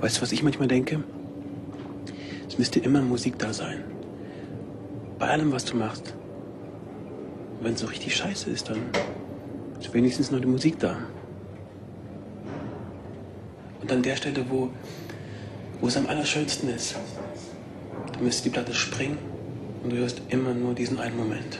Weißt du, was ich manchmal denke? Es müsste immer Musik da sein. Bei allem, was du machst. Wenn es so richtig scheiße ist, dann ist wenigstens noch die Musik da. Und an der Stelle, wo, wo es am allerschönsten ist, da müsste die Platte springen und du hörst immer nur diesen einen Moment.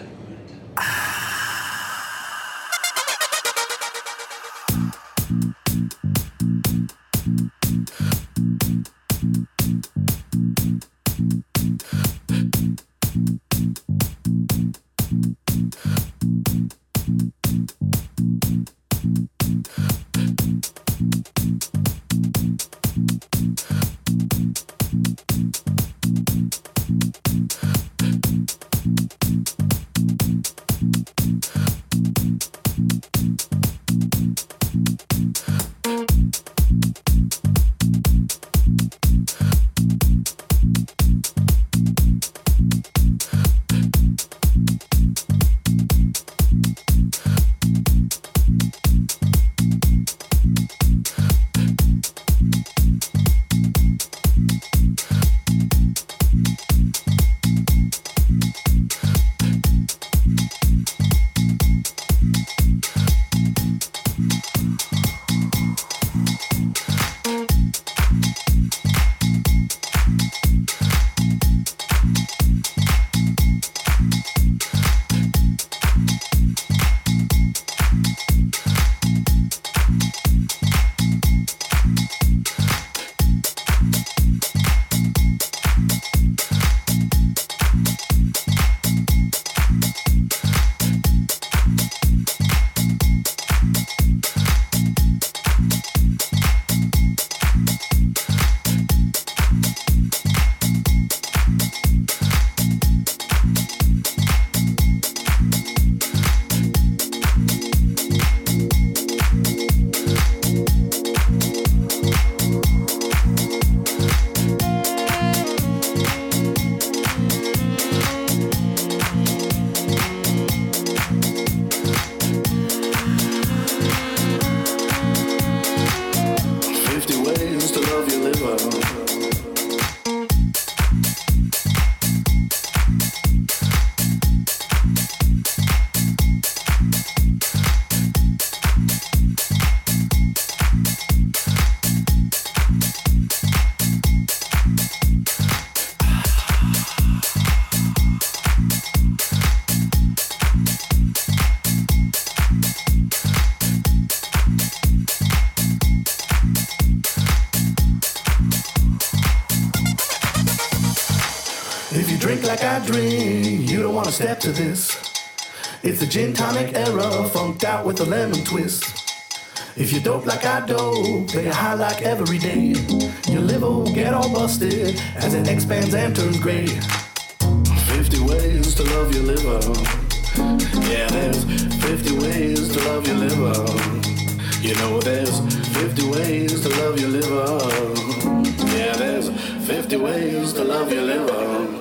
Step to this. It's a gin tonic era, funked out with a lemon twist. If you dope like I dope, play high like every day. Your liver will get all busted as it expands and turns gray. 50 ways to love your liver. Yeah, there's 50 ways to love your liver. You know, there's 50 ways to love your liver. Yeah, there's 50 ways to love your liver.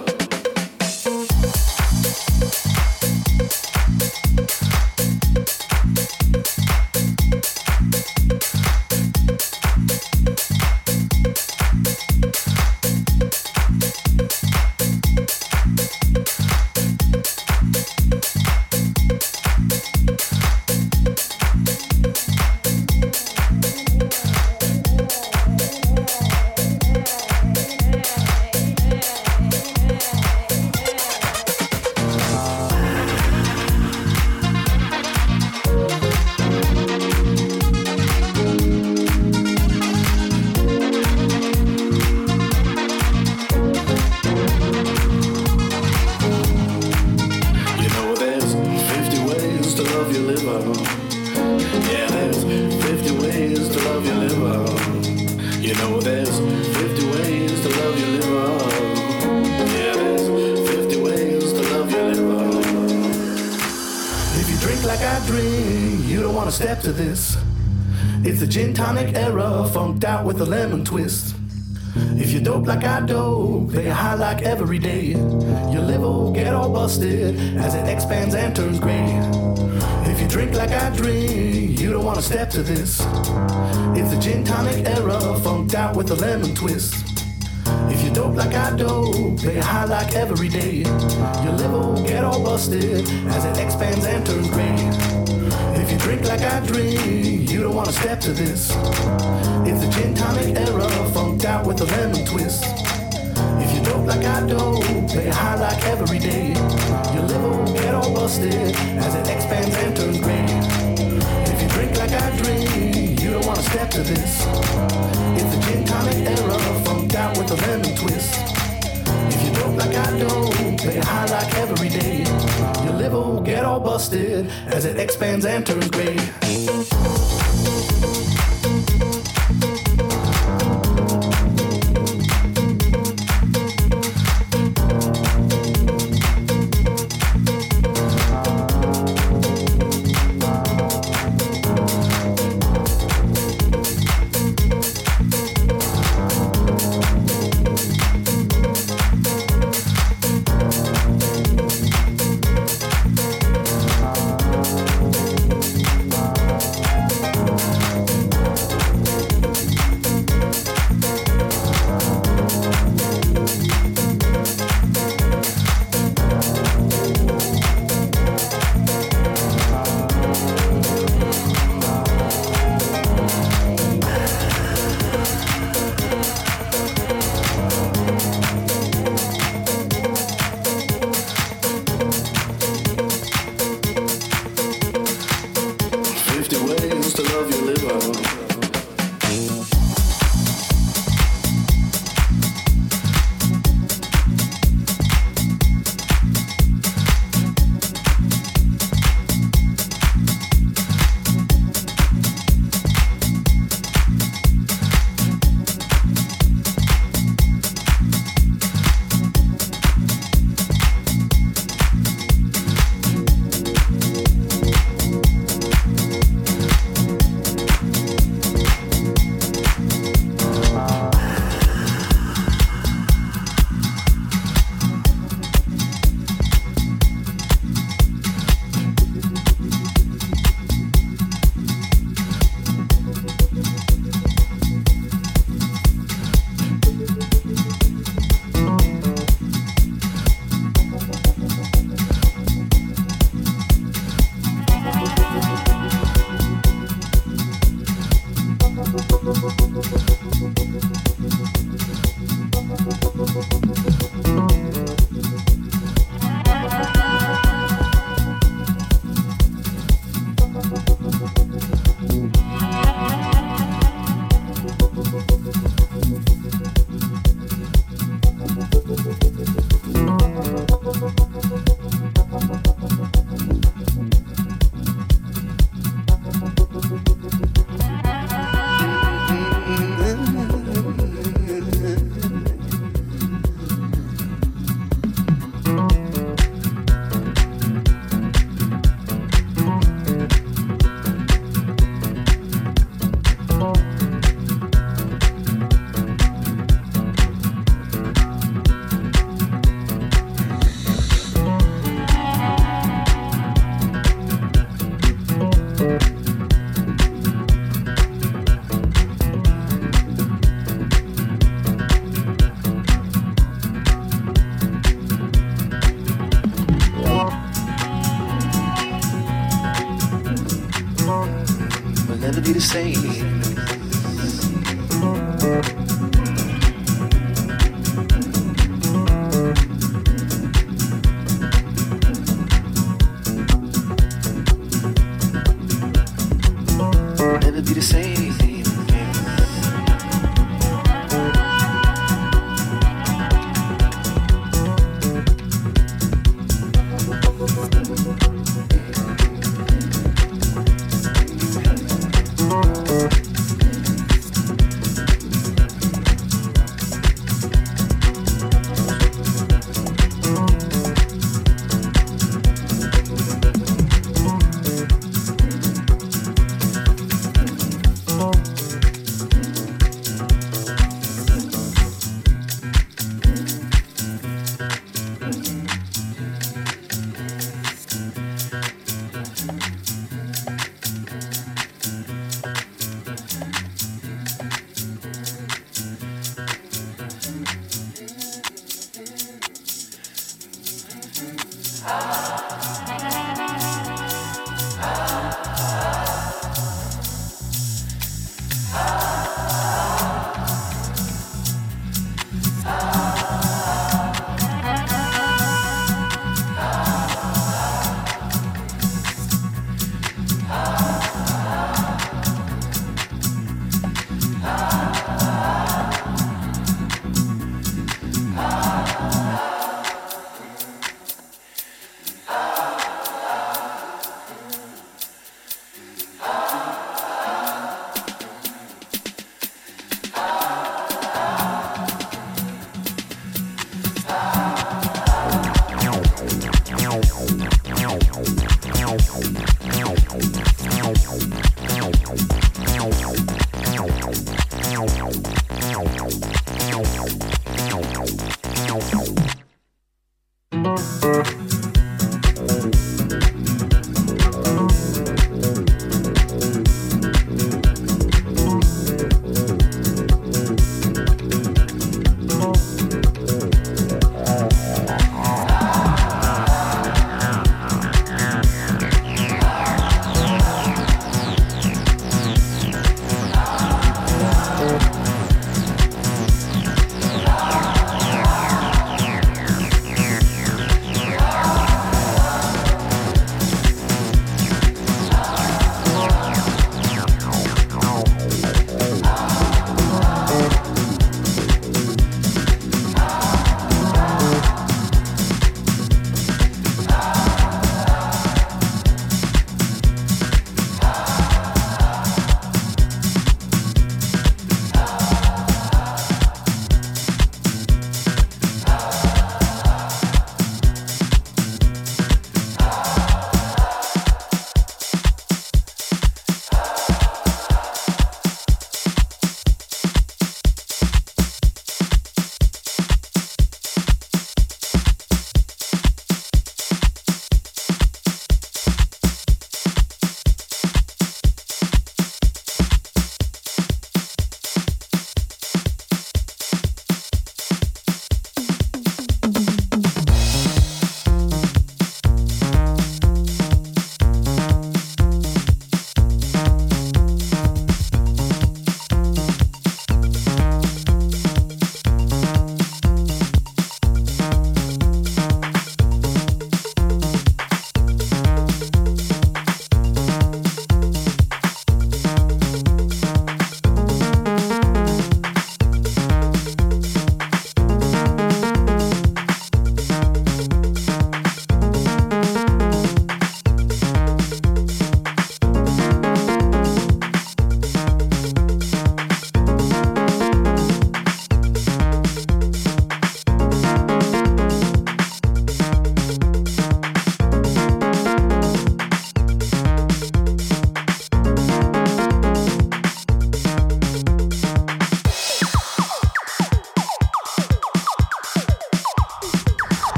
Every day. Your liver will get all busted as it expands and turns gray. If you drink like I drink, you don't wanna step to this. It's a gin tonic era, funk funked out with a lemon twist. If you dope like I dope, play high like every day. Your liver will get all busted as it expands and turns gray. If you drink like I drink, you don't wanna step to this. It's a gin tonic era, funked out with a lemon twist. I dope, play high like every day. Your liver will get all busted as it expands and turns gray. If you drink like I drink, you don't wanna step to this. It's a gin tonic era, funked out with a lemon twist. If you dope like I don't, play high like every day. Your liver will get all busted as it expands and turns gray.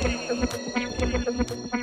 Thank you.